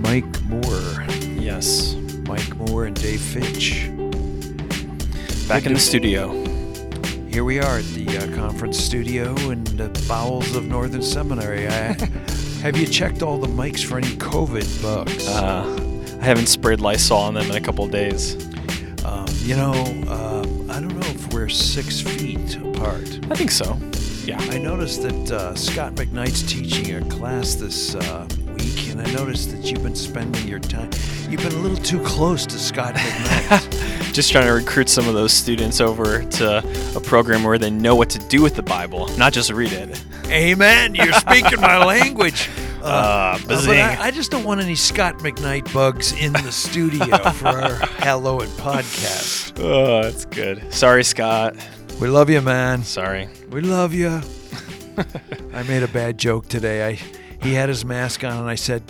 Mike Moore. Yes. Mike Moore and Dave Fitch. Back in the studio. Here we are at the uh, conference studio in the bowels of Northern Seminary. I, have you checked all the mics for any COVID bugs? Uh, I haven't sprayed Lysol on them in a couple of days. Um, you know, um, I don't know if we're six feet apart. I think so. Yeah. I noticed that uh, Scot McKnight's teaching a class this uh, noticed that you've been spending your time. You've been a little too close to Scot McKnight. Just trying to recruit some of those students over to a program where they know what to do with the Bible, not just read it. Amen. You're speaking my language. Uh, but. I, I just don't want any Scot McKnight bugs in the studio for our Hello and podcast. Oh, that's good. Sorry, Scot. We love you, man. Sorry. We love you. I made a bad joke today. I he had his mask on, and I said,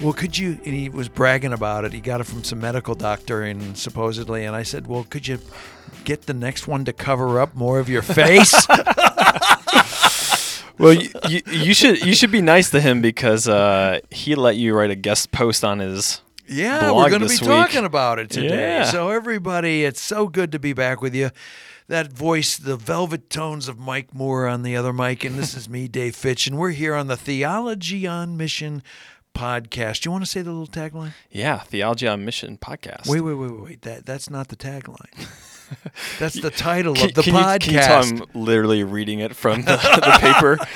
"Well, could you?" And he was bragging about it. He got it from some medical doctor, and supposedly. And I said, "Well, could you get the next one to cover up more of your face?" Well, you, you, you should you should be nice to him because uh, he let you write a guest post on his. Yeah, we're going to be week. talking about it today. Yeah. So, everybody, it's so good to be back with you. That voice, the velvet tones of Mike Moore on the other mic, and this is me, Dave Fitch, and we're here on the Theology on Mission podcast. Do you want to say the little tagline? Yeah, Theology on Mission podcast. Wait, wait, wait, wait, wait. That that's not the tagline. That's the title Can, of the can you, podcast. can you I'm literally reading it from the, the paper?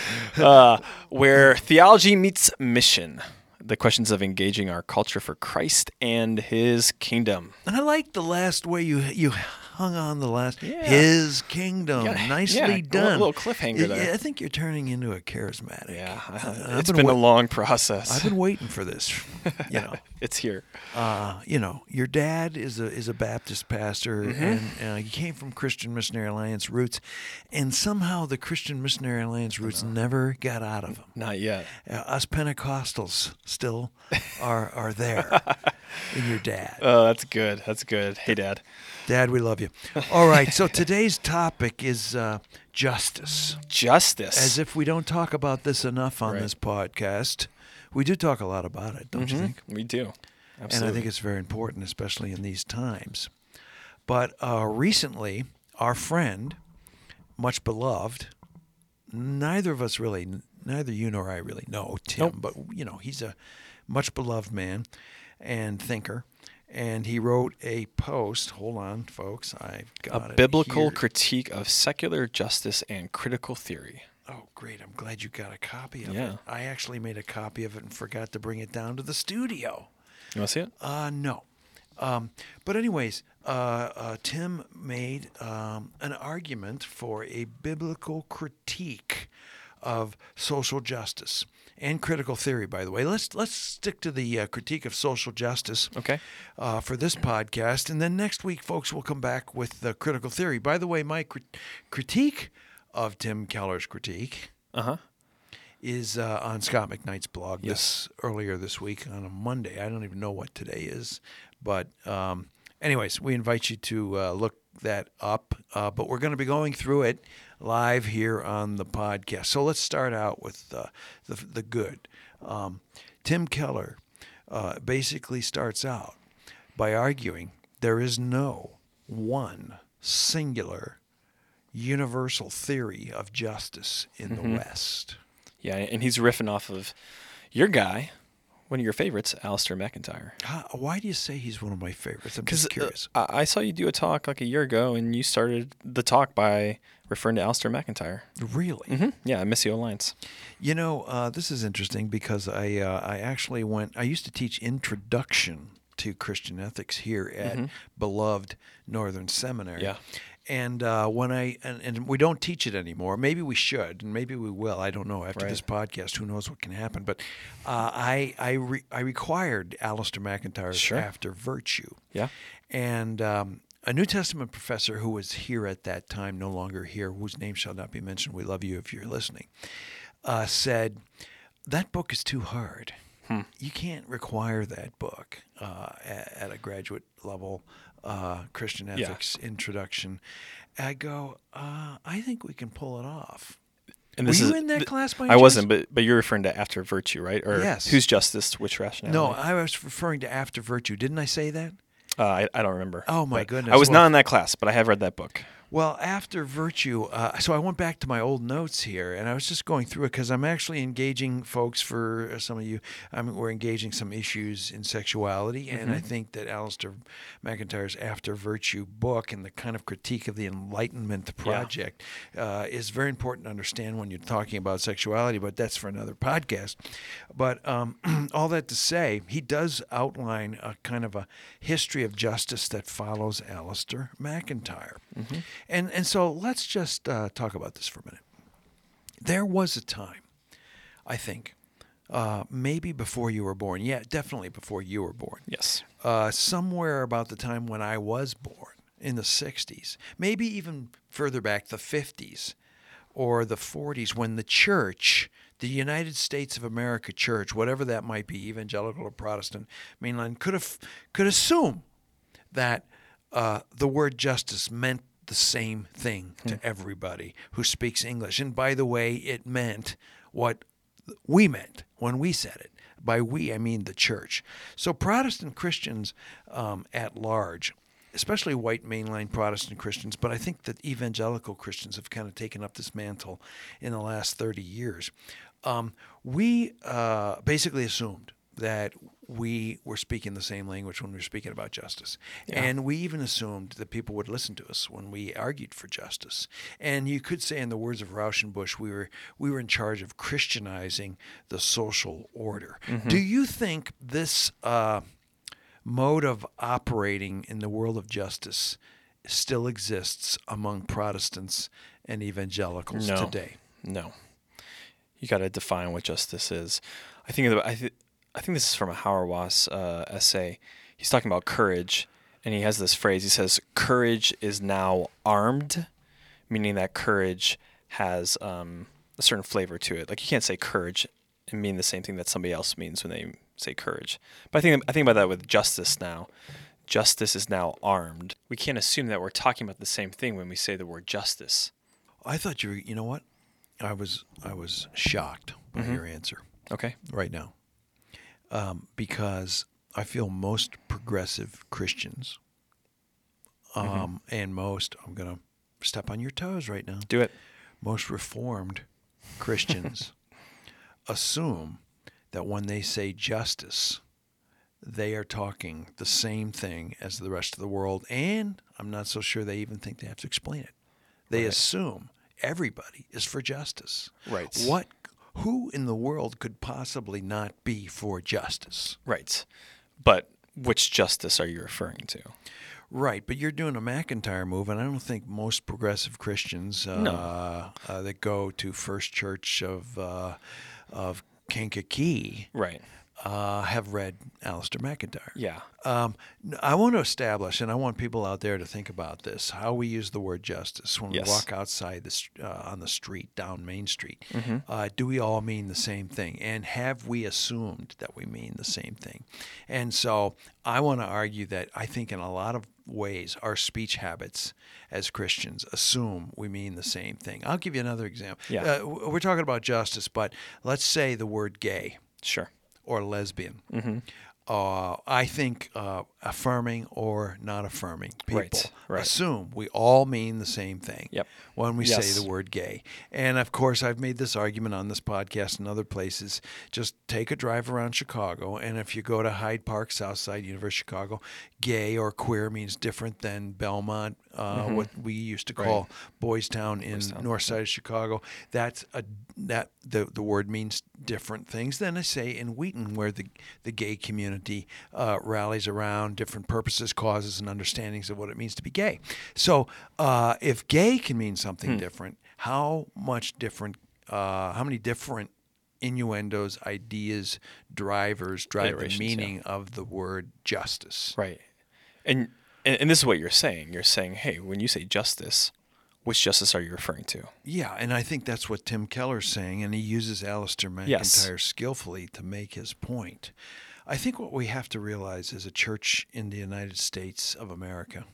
Uh, where theology meets mission. The questions of engaging our culture for Christ and His kingdom. and I like the last way you you hung on the last Yeah. His kingdom. Yeah, Nicely yeah, a little- done. cliffhanger Yeah, there. I think you're turning into a charismatic. Yeah, I've it's been been, a long process. I've been waiting for this. You know, it's here. uh, you know, your dad is a is a Baptist pastor, Mm-hmm. and uh, he came from Christian Missionary Alliance roots, and somehow the Christian Missionary Alliance roots never got out of him. Not yet. Uh, us Pentecostals still are are there in your dad. Oh, that's good. That's good. Hey, Dad. Dad, we love you. All right, so today's topic is uh, justice. Justice. As if we don't talk about this enough on Right. this podcast, we do talk a lot about it, don't you Mhm. think? we do. Absolutely. And I think it's very important, especially in these times. But uh, recently, our friend, much beloved, neither of us really, neither you nor I really know Tim, Nope. but you know he's a much beloved man and thinker. And he wrote a post. Hold on, folks. I've got a biblical here. critique of secular justice and critical theory. Oh, great! I'm glad you got a copy of Yeah. it. I actually made a copy of it and forgot to bring it down to the studio. You want to see it? Uh, no. Um, but anyways, uh, uh, Tim made um, an argument for a biblical critique of social justice and critical theory. By the way, let's let's stick to the uh, critique of social justice. Okay. Uh, for this podcast, and then next week, folks, we'll come back with the critical theory. By the way, my crit- critique of Tim Keller's critique Uh huh. is uh, on Scot McKnight's blog Yes. this earlier this week on a Monday. I don't even know what today is, but um, anyways, we invite you to uh, look that up. Uh, but we're going to be going through it live here on the podcast. So let's start out with uh, the the good. Um, Tim Keller uh, basically starts out by arguing there is no one singular universal theory of justice in the West. Yeah, and he's riffing off of your guy, one of your favorites, Alasdair MacIntyre. How, why do you say he's one of my favorites? I'm just curious. I I saw you do a talk like a year ago, and you started the talk by referring to Alasdair MacIntyre. really? hmm Yeah, Missio Alliance. You know, uh, this is interesting because I uh, I actually went. I used to teach introduction to Christian ethics here at beloved Northern Seminary. Yeah. And uh, when I and, and we don't teach it anymore. Maybe we should, and maybe we will. I don't know. After Right. this podcast, who knows what can happen? But uh, I I re, I required Alasdair MacIntyre's Sure. After Virtue. Yeah. And um, a New Testament professor who was here at that time, no longer here, whose name shall not be mentioned, we love you if you're listening, uh, said, That book is too hard. You can't require that book uh, at, at a graduate level uh, Christian ethics introduction. I go, uh, I think we can pull it off. and Were you is in that th- class by I chance? wasn't, but but you're referring to after virtue, right? Or Yes. whose justice? Which rationale? No, I was referring to After Virtue. Didn't I say that? uh, I, I don't remember. Oh, my But goodness. I was Well- not in that class, but I have read that book. Well, after virtue, uh, so I went back to my old notes here, and I was just going through it because I'm actually engaging folks for uh, some of you. I mean, we're engaging some issues in sexuality, and I think that Alasdair MacIntyre's After Virtue book and the kind of critique of the Enlightenment project uh, is very important to understand when you're talking about sexuality. But that's for another podcast. But um, all that to say, he does outline a kind of a history of justice that follows Alistair McIntyre. And and so let's just uh, talk about this for a minute. There was a time, I think, uh, maybe before you were born. Yeah, definitely before you were born. Yes. Uh, somewhere about the time when I was born in the 60s, maybe even further back, the 50s or the 40s, when the church, the United States of America church, whatever that might be, evangelical or Protestant, mainline, could have could assume that uh, the word justice meant the same thing to everybody who speaks English. And by the way, it meant what we meant when we said it. By we, I mean the church. So Protestant Christians um, at large, especially white mainline Protestant Christians, but I think that evangelical Christians have kind of taken up this mantle in the last 30 years. Um, we uh, basically assumed that we were speaking the same language when we were speaking about justice. And we even assumed that people would listen to us when we argued for justice. And you could say, in the words of Rauschenbusch, we were, we were in charge of Christianizing the social order. Do you think this uh, mode of operating in the world of justice still exists among Protestants and evangelicals No. today? No. You got to define what justice is. I think I, th- I think this is from a Hauerwas uh, essay. He's talking about courage, and he has this phrase. He says, "Courage is now armed," meaning that courage has um, a certain flavor to it. Like you can't say courage and mean the same thing that somebody else means when they say courage. But I think I think about that with justice now. Justice is now armed. We can't assume that we're talking about the same thing when we say the word justice. I thought you were, you know what? I was I was shocked by your answer Okay. right now, um, because I feel most progressive Christians, um, and most I'm gonna step on your toes right now. Do it. Most reformed Christians assume that when they say justice, they are talking the same thing as the rest of the world, and I'm not so sure they even think they have to explain it. They Right. assume everybody is for justice. Right. What? Who in the world could possibly not be for justice? Right. But which justice are you referring to? Right, but you're doing a MacIntyre move, and I don't think most progressive Christians uh, No. uh, that go to First Church of uh, of Kankakee Right. Uh, have read Alasdair MacIntyre. Yeah. Um, I want to establish, and I want people out there to think about this: how we use the word justice when Yes. we walk outside the, uh, on the street down Main Street. Mm-hmm. Uh, do we all mean the same thing? And have we assumed that we mean the same thing? And so, I want to argue that I think in a lot of ways our speech habits as Christians assume we mean the same thing. I'll give you another example. Yeah. Uh, we're talking about justice, but let's say the word gay Sure. Or lesbian. Mm-hmm. Uh, I think uh, affirming or not affirming people Right, right. assume we all mean the same thing Yep. when we Yes. say the word gay. And of course, I've made this argument on this podcast and other places. Just take a drive around Chicago, and if you go to Hyde Park, Southside, University of Chicago, gay or queer means different than Belmont, uh, what we used to Mm-hmm. Right. call Boys Town in Boys Town, north side of Chicago. That's a that the the word means different things than I say in Wheaton, where the the gay community uh, rallies around different purposes, causes, and understandings of what it means to be gay. So, uh, if gay can mean something Hmm. different, how much different? Uh, how many different innuendos, ideas, drivers drive the Iterations, yeah. meaning of the word justice? Right. And, and and this is what you're saying. You're saying, hey, when you say justice, which justice are you referring to? Yeah, and I think that's what Tim Keller's saying, and he uses Alasdair MacIntyre Yes. skillfully to make his point. I think what we have to realize as a church in the United States of America,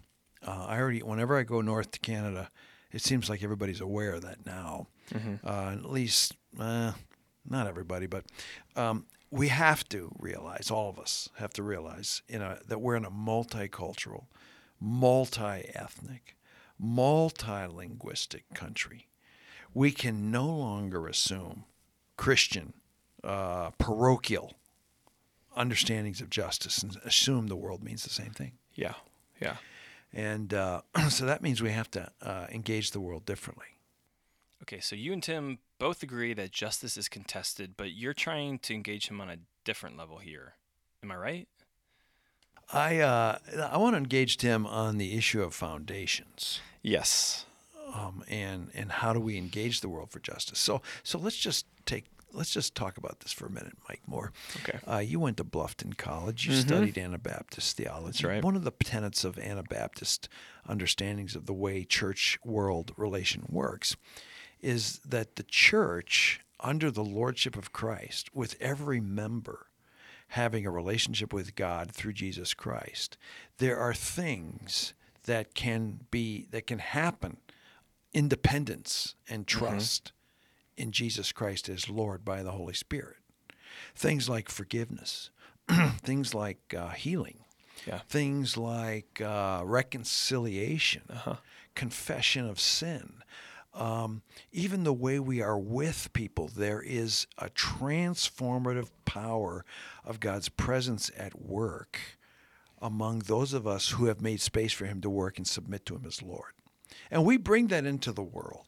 uh, I already, whenever I go north to Canada, It seems like everybody's aware of that now. Uh, at least, uh, not everybody, but um, we have to realize, all of us have to realize, you know, that we're in a multicultural, multi-ethnic, multilinguistic country. We can no longer assume Christian, uh, parochial understandings of justice and assume the world means the same thing. Yeah. Yeah. And uh, so that means we have to uh, engage the world differently. Okay, so you and Tim both agree that justice is contested, but you're trying to engage him on a different level here. Am I right? I uh, I want to engage Tim on the issue of foundations Yes. um, and and how do we engage the world for justice. So so let's just take let's just talk about this for a minute, Mike Moore. Okay. Uh, you went to Bluffton College. You Mhm. studied Anabaptist theology. Right. One of the tenets of Anabaptist understandings of the way church world relation works is that the church, under the lordship of Christ, with every member having a relationship with God through Jesus Christ, there are things that can be that can happen independence and trust in Jesus Christ as Lord by the Holy Spirit. Things like forgiveness, things like uh, healing, Yeah. things like uh, reconciliation, Uh-huh. confession of sin. Um, even the way we are with people, there is a transformative power of God's presence at work among those of us who have made space for Him to work and submit to Him as Lord. And we bring that into the world.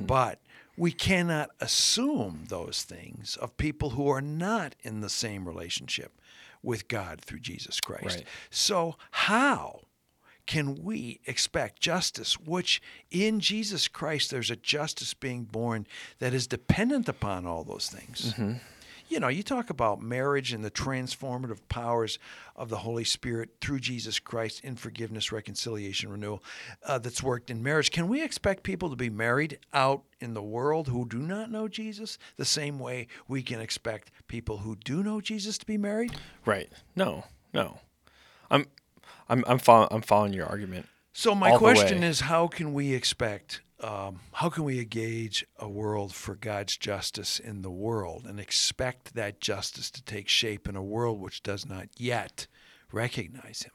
But we cannot assume those things of people who are not in the same relationship with God through Jesus Christ. Right. So, how can we expect justice, which in Jesus Christ there's a justice being born that is dependent upon all those things? Mm-hmm. You know, you talk about marriage and the transformative powers of the Holy Spirit through Jesus Christ in forgiveness, reconciliation, renewal uh, that's worked in marriage. Can we expect people to be married out in the world who do not know Jesus the same way we can expect people who do know Jesus to be married? Right. No. No. I'm I'm I'm I'm following your argument. So my question is, how can we expect, um, how can we engage a world for God's justice in the world and expect that justice to take shape in a world which does not yet recognize Him?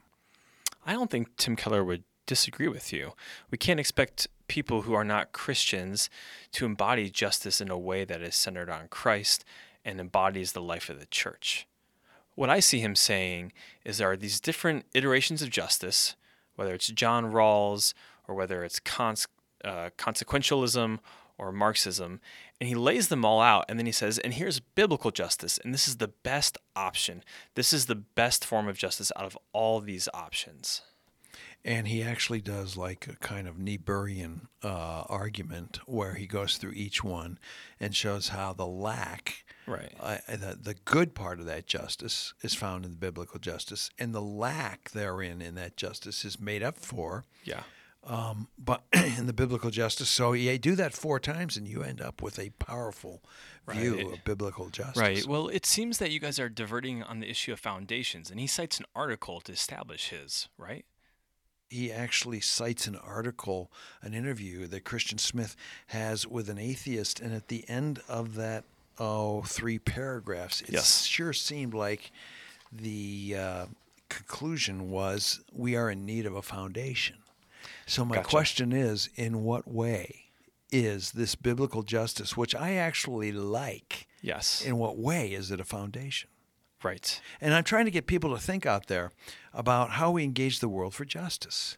I don't think Tim Keller would disagree with you. We can't expect people who are not Christians to embody justice in a way that is centered on Christ and embodies the life of the church. What I see him saying is there are these different iterations of justice, whether it's John Rawls or whether it's cons- uh, consequentialism or Marxism, and he lays them all out and then he says, and here's biblical justice, and this is the best option. This is the best form of justice out of all these options. And he actually does like a kind of Niebuhrian uh, argument where he goes through each one and shows how the lack, Right. uh, the, the good part of that justice is found in the biblical justice, and the lack therein in that justice is made up for Yeah. Um, but in the biblical justice. So you do that four times, and you end up with a powerful view Right. of biblical justice. Right. Well, it seems that you guys are diverting on the issue of foundations, and he cites an article to establish his, right? he actually cites an article, an interview that Christian Smith has with an atheist, and at the end of that, oh, three paragraphs, it Yes. sure seemed like the uh, conclusion was we are in need of a foundation. So my Gotcha. question is, in what way is this biblical justice, which I actually like, Yes. in what way is it a foundation? right. And I'm trying to get people to think out there about how we engage the world for justice.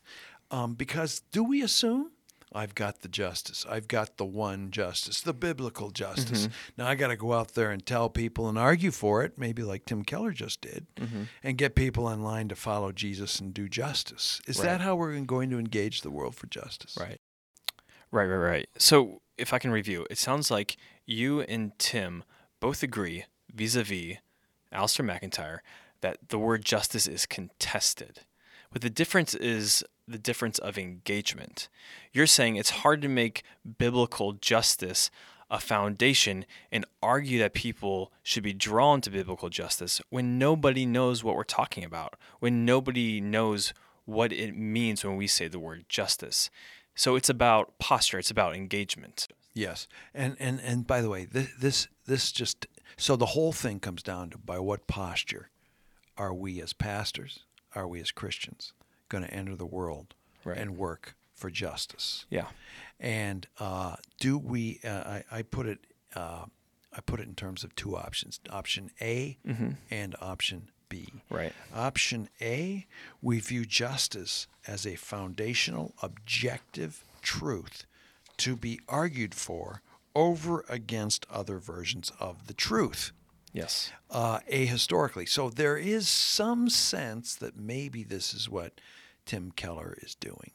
Um, because do we assume I've got the justice, I've got the one justice, the biblical justice? Mm-hmm. Now I got to go out there and tell people and argue for it, maybe like Tim Keller just did, mm-hmm. and get people in line to follow Jesus and do justice. Is Right. that how we're going to engage the world for justice? Right. Right, right, right. So, if I can review, it sounds like you and Tim both agree, vis a vis Alasdair MacIntyre, that the word justice is contested. But the difference is the difference of engagement. You're saying it's hard to make biblical justice a foundation and argue that people should be drawn to biblical justice when nobody knows what we're talking about, when nobody knows what it means when we say the word justice. So it's about posture. It's about engagement. Yes, and and and by the way, this this this just so the whole thing comes down to by what posture are we as pastors, are we as Christians going to enter the world Right. and work for justice? Yeah. And uh, do we? Uh, I, I put it. Uh, I put it in terms of two options: option A and option B. Right. Option A, we view justice as a foundational, objective truth to be argued for over against other versions of the truth Yes. uh, ahistorically. So there is some sense that maybe this is what Tim Keller is doing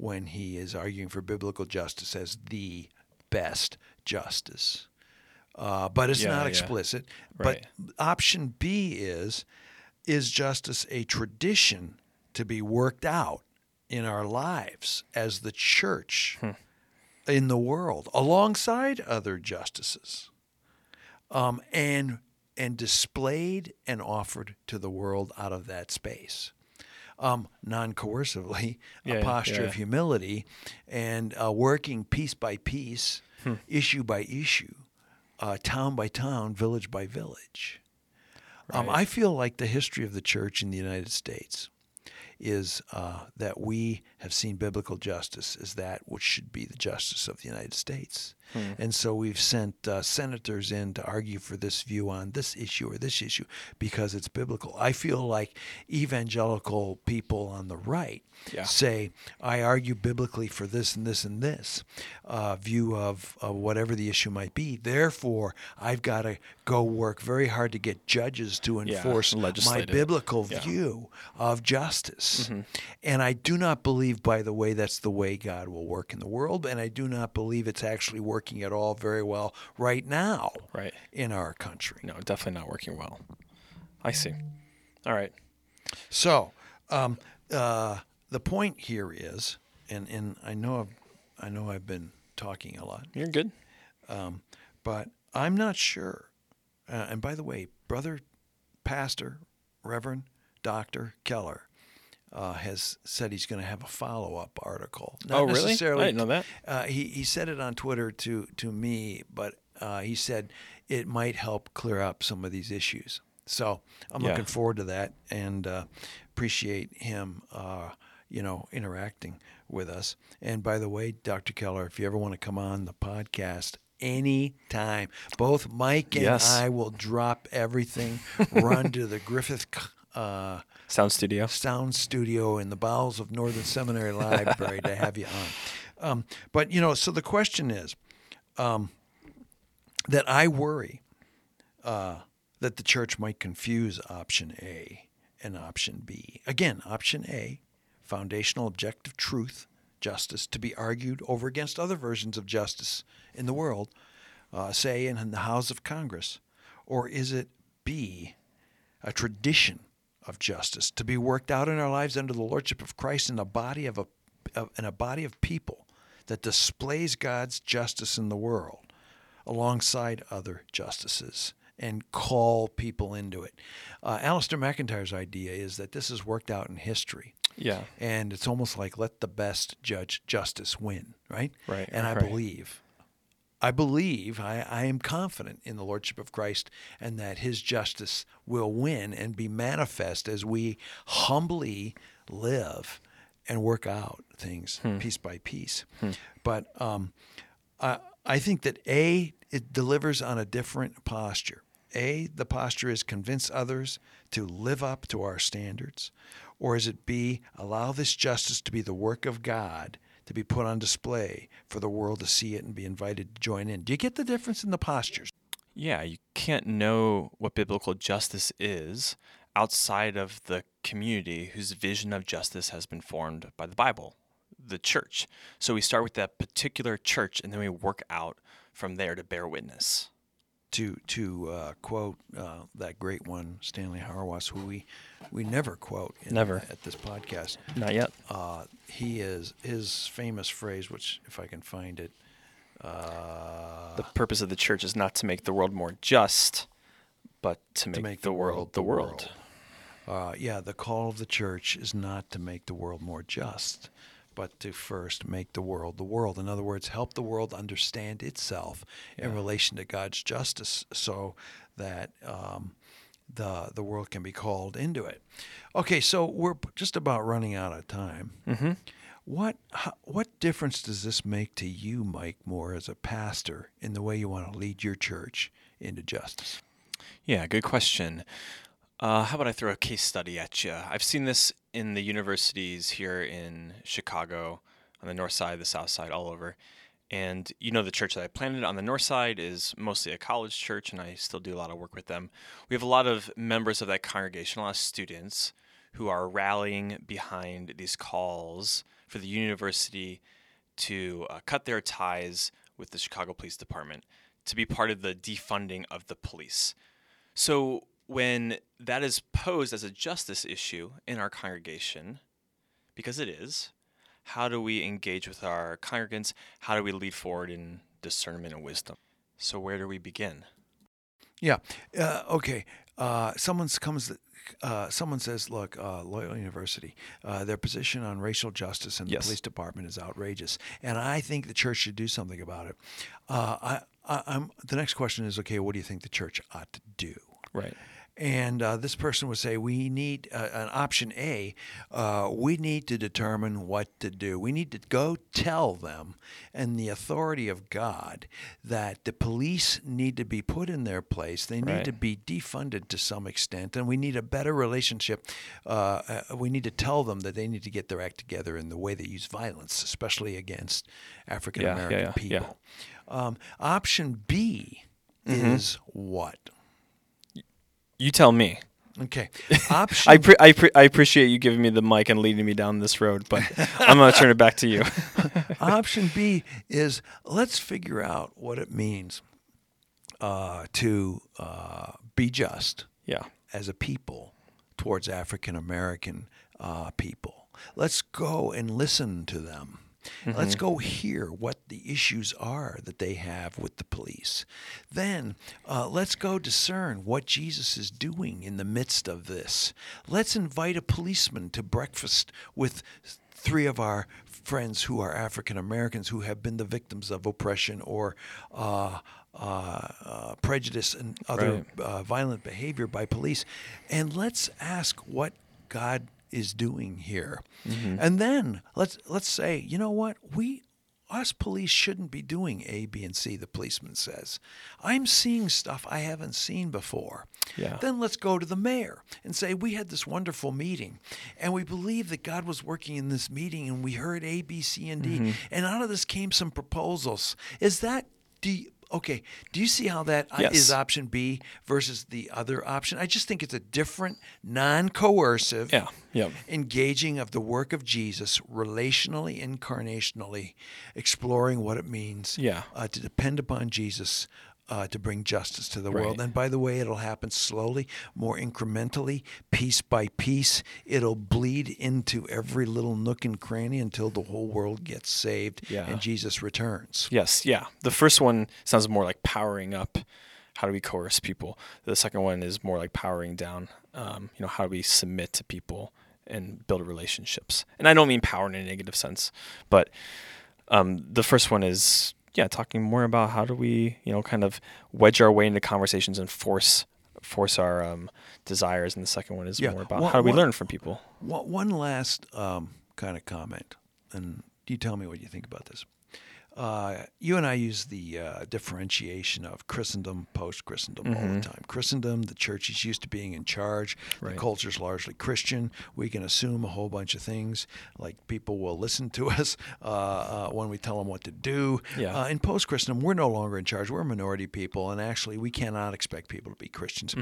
when he is arguing for biblical justice as the best justice. Uh, but it's Yeah, not yeah. explicit. Right. But option B is is justice a tradition to be worked out in our lives as the church in the world alongside other justices? Um, and and displayed and offered to the world out of that space, um, non-coercively, Yeah, a posture yeah. of humility, and uh, working piece by piece, Hmm. issue by issue, uh, town by town, village by village. Um, I feel like the history of the church in the United States is uh, that we have seen biblical justice as that which should be the justice of the United States. And so we've sent uh, senators in to argue for this view on this issue or this issue because it's biblical. I feel like evangelical people on the right Yeah. say, I argue biblically for this and this and this uh, view of, of whatever the issue might be. Therefore, I've got to go work very hard to get judges to Yeah, enforce my biblical Yeah. Mm-hmm. view of justice. And I do not believe, by the way, that's the way God will work in the world. And I do not believe it's actually working at all very well right now Right. in our country. No, definitely not working well. I see. All right. So, um, uh, the point here is, and, and I know I've, I know I've been talking a lot, You're good. um, but I'm not sure. Uh, and by the way, brother, pastor, Reverend Doctor Keller uh, has said he's going to have a follow-up article. Not Oh, really? I didn't know that. Uh, he he said it on Twitter to to me, but uh, he said it might help clear up some of these issues. So I'm Yeah. looking forward to that and uh, appreciate him. Uh, you know, interacting with us. And by the way, Dr. Keller, if you ever want to come on the podcast anytime, both Mike and Yes. I will drop everything, run to the Griffith uh, Sound studio. sound studio in the bowels of Northern Seminary Library to have you on. Um, but you know, so the question is um, that I worry uh, that the church might confuse option A and option B. Again, option A, foundational objective truth, justice, to be argued over against other versions of justice in the world, uh, say in the House of Congress, or is it B, a tradition of justice to be worked out in our lives under the lordship of Christ in a body of a of, in a body of people that displays God's justice in the world alongside other justices and call people into it. Uh, Alasdair MacIntyre's idea is that this is worked out in history. Yeah. And it's almost like let the best judge justice win, right? Right, And I right. believe, I believe, I, I am confident in the Lordship of Christ and that his justice will win and be manifest as we humbly live and work out things Hmm. piece by piece. But um, I, I think that A, it delivers on a different posture. A, the posture is convince others to live up to our standards. Or is it B, allow this justice to be the work of God to be put on display for the world to see it and be invited to join in? Do you get the difference in the postures? Yeah, you can't know what biblical justice is outside of the community whose vision of justice has been formed by the Bible, the church. So we start with that particular church and then we work out from there to bear witness. To to uh, quote uh, that great one, Stanley Hauerwas, who we we never quote in, Never. at this podcast. Not yet. uh, he is his famous phrase, which if I can find it, uh, The purpose of the church is not to make the world more just, but to make, the, world the world. Uh, yeah, the call of the church is not to make the world more just, but to first make the world the world. In other words, help the world understand itself in relation to God's justice, so that um, the the world can be called into it. Okay, so we're just about running out of time. Mm-hmm. What how, what difference does this make to you, Mike Moore, as a pastor, in the way you want to lead your church into justice? Yeah, good question. Uh, how about I throw a case study at you? I've seen this in the universities here in Chicago, on the north side, the south side, all over. And you know, the church that I planted on the north side is mostly a college church, and I still do a lot of work with them. We have a lot of members of that congregation, a lot of students who are rallying behind these calls for the university to uh, cut their ties with the Chicago Police Department, to be part of the defunding of the police. So when that is posed as a justice issue in our congregation, because it is, how do we engage with our congregants? How do we lead forward in discernment and wisdom? So where do we begin? Yeah. Uh, okay. Uh, someone comes. Uh, someone says, "Look, uh, Loyola University, uh, their position on racial justice in the Yes. police department is outrageous, and I think the church should do something about it." Uh, I, I, I'm. The next question is, okay, what do you think the church ought to do? Right. And uh, this person would say, we need uh, an option A. Uh, we need to determine what to do. We need to go tell them, and the authority of God, that the police need to be put in their place. They need Right. to be defunded to some extent, and we need a better relationship. Uh, uh, we need to tell them that they need to get their act together in the way they use violence, especially against African American yeah, yeah. people. Um, option B Mm-hmm. is what? You tell me. Okay. Option I, pre- I, pre- I appreciate you giving me the mic and leading me down this road, but I'm going to turn it back to you. option B is let's figure out what it means uh, to uh, be just yeah. as a people towards African American uh, people. Let's go and listen to them. Let's go hear what the issues are that they have with the police. Then uh, let's go discern what Jesus is doing in the midst of this. Let's invite a policeman to breakfast with three of our friends who are African Americans who have been the victims of oppression or uh, uh, uh, prejudice and other Right. uh, violent behavior by police, and let's ask what God is doing here, mm-hmm. and then let's let's say, you know what, we us police shouldn't be doing A, B, and C. The policeman says, I'm seeing stuff I haven't seen before. Yeah. Then let's go to the mayor and say, We had this wonderful meeting, and we believe that God was working in this meeting, and we heard A, B, C, and D. Mm-hmm. And out of this came some proposals. Is that, do you, okay, do you see how that uh, is option B versus the other option? I just think it's a different, non coercive Yeah. Yep. engaging of the work of Jesus relationally, incarnationally, exploring what it means Yeah. uh, to depend upon Jesus uh, to bring justice to the world. And by the way, it'll happen slowly, more incrementally, piece by piece. It'll bleed into every little nook and cranny until the whole world gets saved Yeah. and Jesus returns. Yes, yeah. The first one sounds more like powering up. How do we coerce people? The second one is more like powering down. Um, you know, how do we submit to people and build relationships? And I don't mean power in a negative sense, but um, the first one is yeah, talking more about how do we you know kind of wedge our way into conversations and force force our um, desires. And the second one is Yeah. more about One- how do we one- learn from people. One one last um, kind of comment, and you tell me what you think about this. Uh, you and I use the uh, differentiation of Christendom, post Christendom all the time. Christendom, the church is used to being in charge. The culture is largely Christian. We can assume a whole bunch of things, like people will listen to us uh, uh, when we tell them what to do. Yeah. Uh, in post Christendom, we're no longer in charge. We're minority people, and actually, we cannot expect people to be Christians.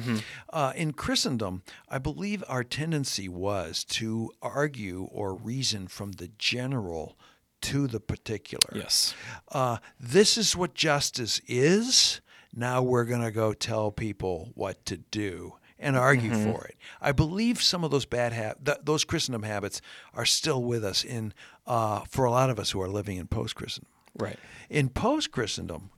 Uh, in Christendom, I believe our tendency was to argue or reason from the general to the particular. Yes. Uh, this is what justice is. Now we're going to go tell people what to do and argue for it. I believe some of those bad hab- th- those Christendom habits are still with us in uh, for a lot of us who are living in post Christendom. Right. In post Christendom,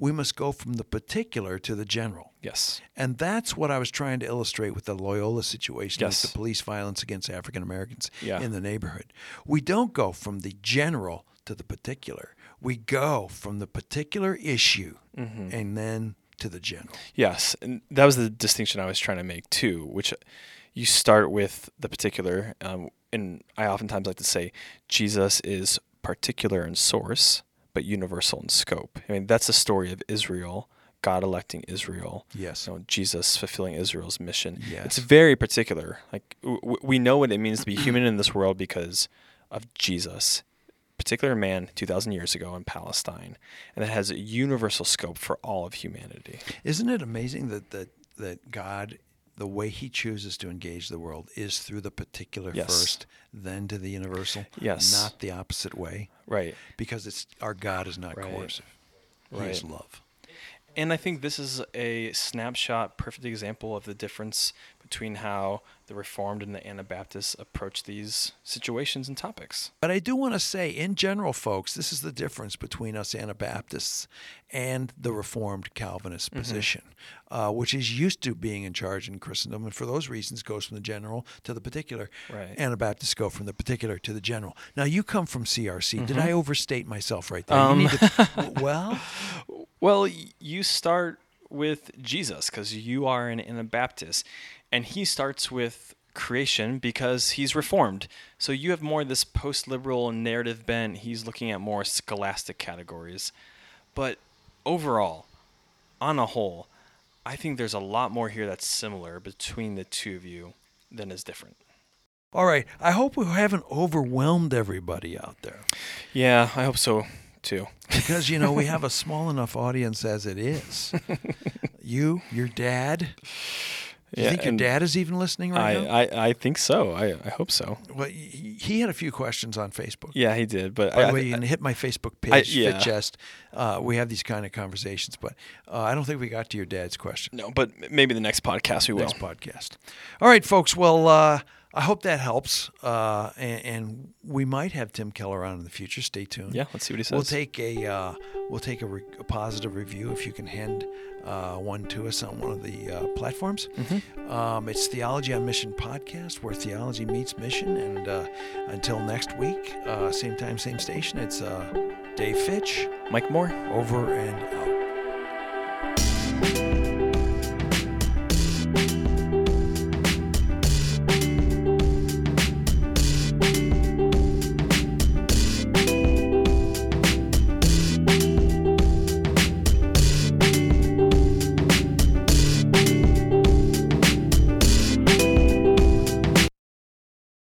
we must go from the particular to the general. Yes. And that's what I was trying to illustrate with the Loyola situation, Yes. with the police violence against African Americans Yeah. in the neighborhood. We don't go from the general to the particular. We go from the particular issue Mm-hmm. and then to the general. Yes, and that was the distinction I was trying to make too. Which you start with the particular, um, and I oftentimes like to say Jesus is particular in source, but universal in scope. I mean, that's the story of Israel, God electing Israel. Yes. You know, Jesus fulfilling Israel's mission. Yes. It's very particular. Like w- we know what it means to be human in this world because of Jesus, particular man 2,000 years ago in Palestine, and it has a universal scope for all of humanity. Isn't it amazing that that that God, the way He chooses to engage the world, is through the particular Yes. first, then to the universal. Yes. Not the opposite way, Right. because it's our God is not Right. coercive. He is love. And I think this is a snapshot, perfect example of the difference between how the Reformed and the Anabaptists approach these situations and topics. But I do want to say, in general, folks, this is the difference between us Anabaptists and the Reformed Calvinist Mm-hmm. position, uh, which is used to being in charge in Christendom, and for those reasons goes from the general to the particular. Right. Anabaptists go from the particular to the general. Now, you come from CRC. Did I overstate myself right there? Mm-hmm. Um, to, well, Well, you start with Jesus because you are an Anabaptist, and he starts with creation because he's Reformed. So you have more this post liberal narrative bent. He's looking at more scholastic categories. But overall, on a whole, I think there's a lot more here that's similar between the two of you than is different. all right. I hope we haven't overwhelmed everybody out there. Yeah, I hope so too. because you know we have a small enough audience as it is. you, your dad. Do you Yeah, think your dad is even listening right I, now? I, I think so. I, I hope so. well, he, he had a few questions on Facebook. Yeah, he did. But By I, the way, I- you can hit my Facebook I- page, yeah. Fit Chest. Uh, we have these kind of conversations, but uh, I don't think we got to your dad's question. no, but maybe the next podcast we will. Next podcast. All right, folks. Well, uh, I hope that helps, uh, and, and we might have Tim Keller on in the future. Stay tuned. Yeah, let's see what he says. We'll take a uh, we'll take a, re- a positive review if you can hand uh, one to us on one of the uh, platforms. Mm-hmm. Um, it's Theology on Mission podcast, where theology meets mission. And uh, until next week, uh, same time, same station. It's uh, Dave Fitch Mike Moore. over and out.